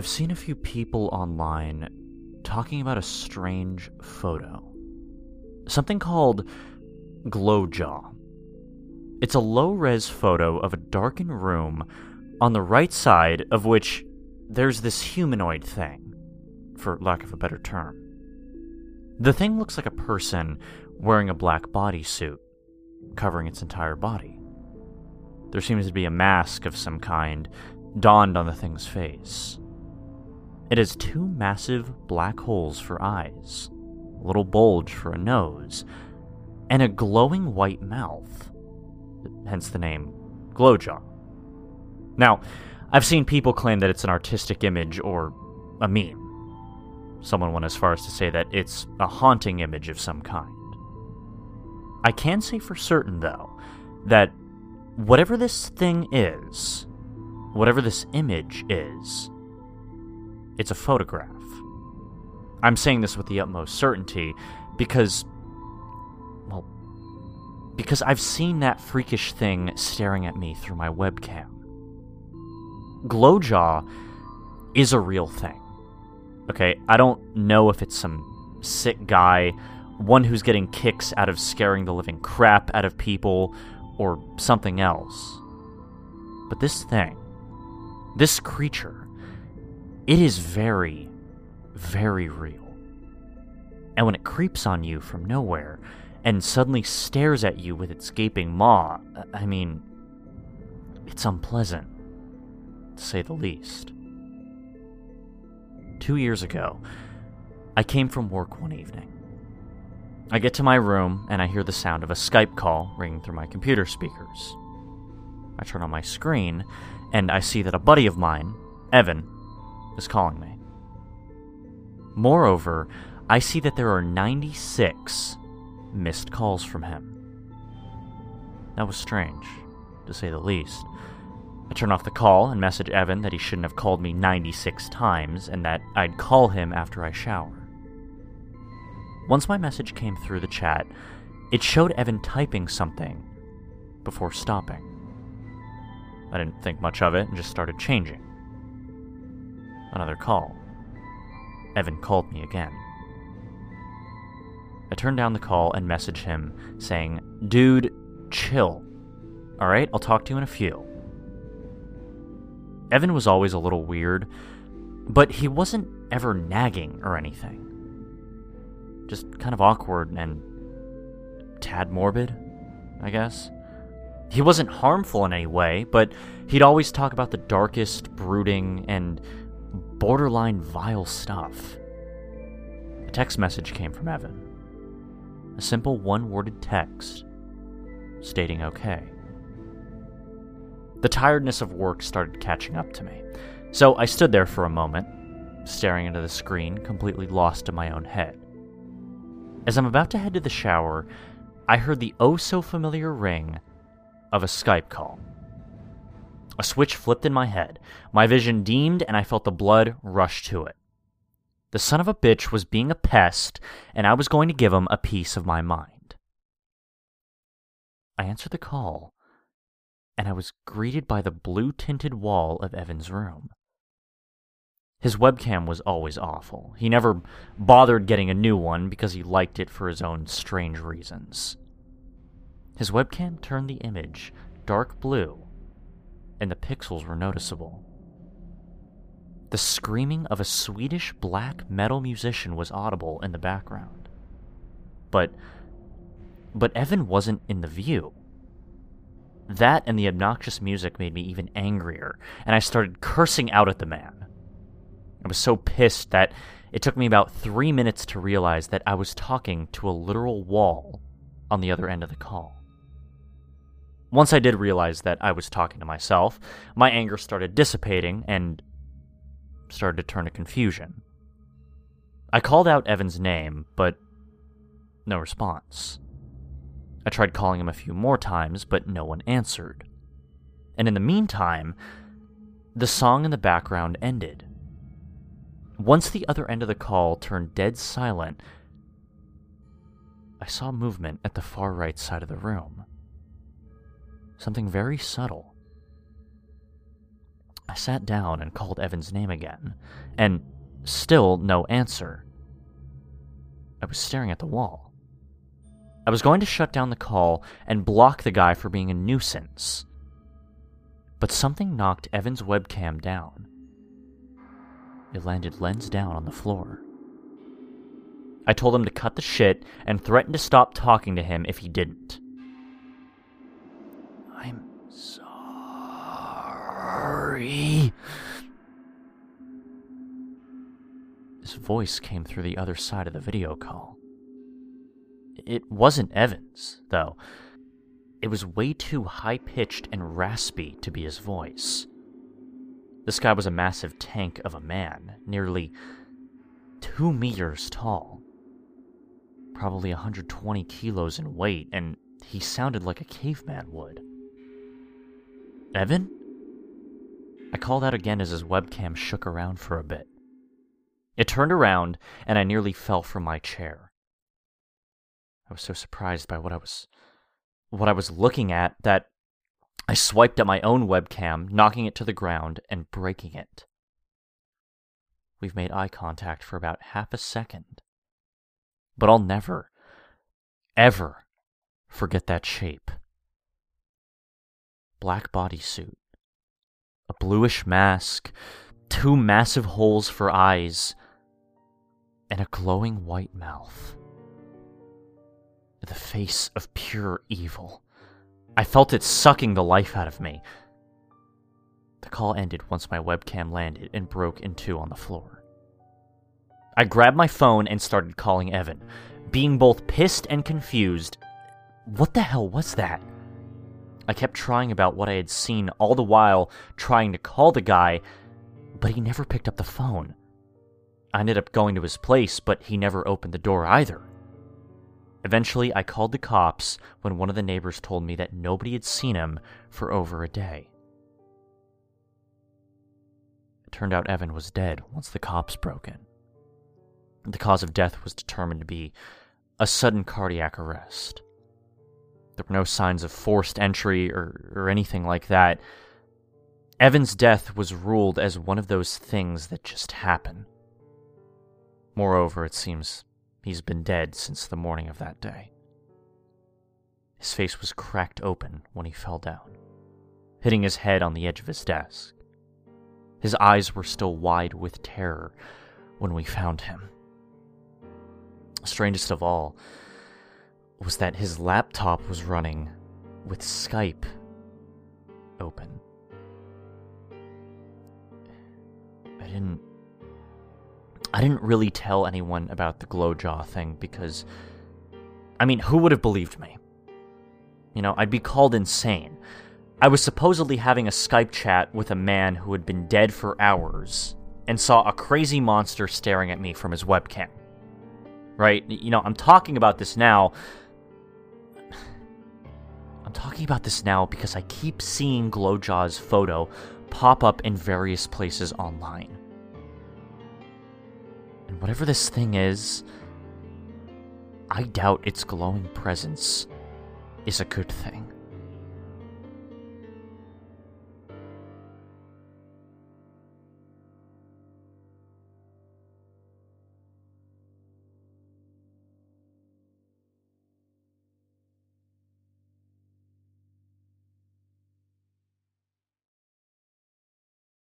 I've seen a few people online talking about a strange photo. Something called Glowjaw. It's a low res photo of a darkened room, on the right side of which there's this humanoid thing, for lack of a better term. The thing looks like a person wearing a black bodysuit, covering its entire body. There seems to be a mask of some kind donned on the thing's face. It has two massive black holes for eyes, a little bulge for a nose, and a glowing white mouth. Hence the name Glowjaw. Now, I've seen people claim that it's an artistic image or a meme. Someone went as far as to say that it's a haunting image of some kind. I can say for certain, though, that whatever this thing is, whatever this image is, it's a photograph. I'm saying this with the utmost certainty because, well, because I've seen that freakish thing staring at me through my webcam. Glowjaw is a real thing. Okay, I don't know if it's some sick guy, one who's getting kicks out of scaring the living crap out of people, or something else. But this thing, this creature, it is very, very real. And when it creeps on you from nowhere and suddenly stares at you with its gaping maw, I mean, it's unpleasant, to say the least. Two years ago, I came from work one evening. I get to my room and I hear the sound of a Skype call ringing through my computer speakers. I turn on my screen and I see that a buddy of mine, Evan, is calling me. Moreover, I see that there are 96 missed calls from him. That was strange, to say the least. I turn off the call and message Evan that he shouldn't have called me 96 times and that I'd call him after I shower. Once my message came through the chat, it showed Evan typing something before stopping. I didn't think much of it and just started changing. Another call. Evan called me again. I turned down the call and messaged him, saying, Dude, chill. Alright, I'll talk to you in a few. Evan was always a little weird, but he wasn't ever nagging or anything. Just kind of awkward and tad morbid, I guess. He wasn't harmful in any way, but he'd always talk about the darkest, brooding, and borderline vile stuff. A text message came from Evan. A simple one worded text stating okay. The tiredness of work started catching up to me, so I stood there for a moment, staring into the screen, completely lost in my own head. As I'm about to head to the shower, I heard the oh so familiar ring of a Skype call. A switch flipped in my head. My vision deemed, and I felt the blood rush to it. The son of a bitch was being a pest, and I was going to give him a piece of my mind. I answered the call, and I was greeted by the blue tinted wall of Evan's room. His webcam was always awful. He never bothered getting a new one because he liked it for his own strange reasons. His webcam turned the image dark blue, and the pixels were noticeable. The screaming of a Swedish black metal musician was audible in the background. But but Evan wasn't in the view. That and the obnoxious music made me even angrier, and I started cursing out at the man. I was so pissed that it took me about three minutes to realize that I was talking to a literal wall on the other end of the call. Once I did realize that I was talking to myself, my anger started dissipating and started to turn to confusion. I called out Evan's name, but no response. I tried calling him a few more times, but no one answered. And in the meantime, the song in the background ended. Once the other end of the call turned dead silent, I saw movement at the far right side of the room something very subtle. I sat down and called Evan's name again, and still no answer. I was staring at the wall. I was going to shut down the call and block the guy for being a nuisance. But something knocked Evan's webcam down. It landed lens down on the floor. I told him to cut the shit and threatened to stop talking to him if he didn't. Sorry. His voice came through the other side of the video call. It wasn't Evans, though. It was way too high pitched and raspy to be his voice. This guy was a massive tank of a man, nearly two meters tall. Probably 120 kilos in weight, and he sounded like a caveman would. Evan? I called out again as his webcam shook around for a bit. It turned around, and I nearly fell from my chair. I was so surprised by what I was what I was looking at that I swiped at my own webcam, knocking it to the ground and breaking it. We've made eye contact for about half a second. But I'll never, ever forget that shape. Black bodysuit, a bluish mask, two massive holes for eyes, and a glowing white mouth. The face of pure evil. I felt it sucking the life out of me. The call ended once my webcam landed and broke in two on the floor. I grabbed my phone and started calling Evan, being both pissed and confused. What the hell was that? I kept trying about what I had seen, all the while trying to call the guy, but he never picked up the phone. I ended up going to his place, but he never opened the door either. Eventually, I called the cops when one of the neighbors told me that nobody had seen him for over a day. It turned out Evan was dead once the cops broke in. The cause of death was determined to be a sudden cardiac arrest. There were no signs of forced entry or, or anything like that. Evan's death was ruled as one of those things that just happen. Moreover, it seems He's been dead since the morning of that day. His face was cracked open when he fell down, hitting his head on the edge of his desk. His eyes were still wide with terror when we found him. Strangest of all was that his laptop was running with Skype open. I didn't I didn't really tell anyone about the glow jaw thing because, I mean, who would have believed me? You know, I'd be called insane. I was supposedly having a Skype chat with a man who had been dead for hours and saw a crazy monster staring at me from his webcam. Right? You know, I'm talking about this now. I'm talking about this now because I keep seeing Glowjaw's photo pop up in various places online. And whatever this thing is, I doubt its glowing presence is a good thing.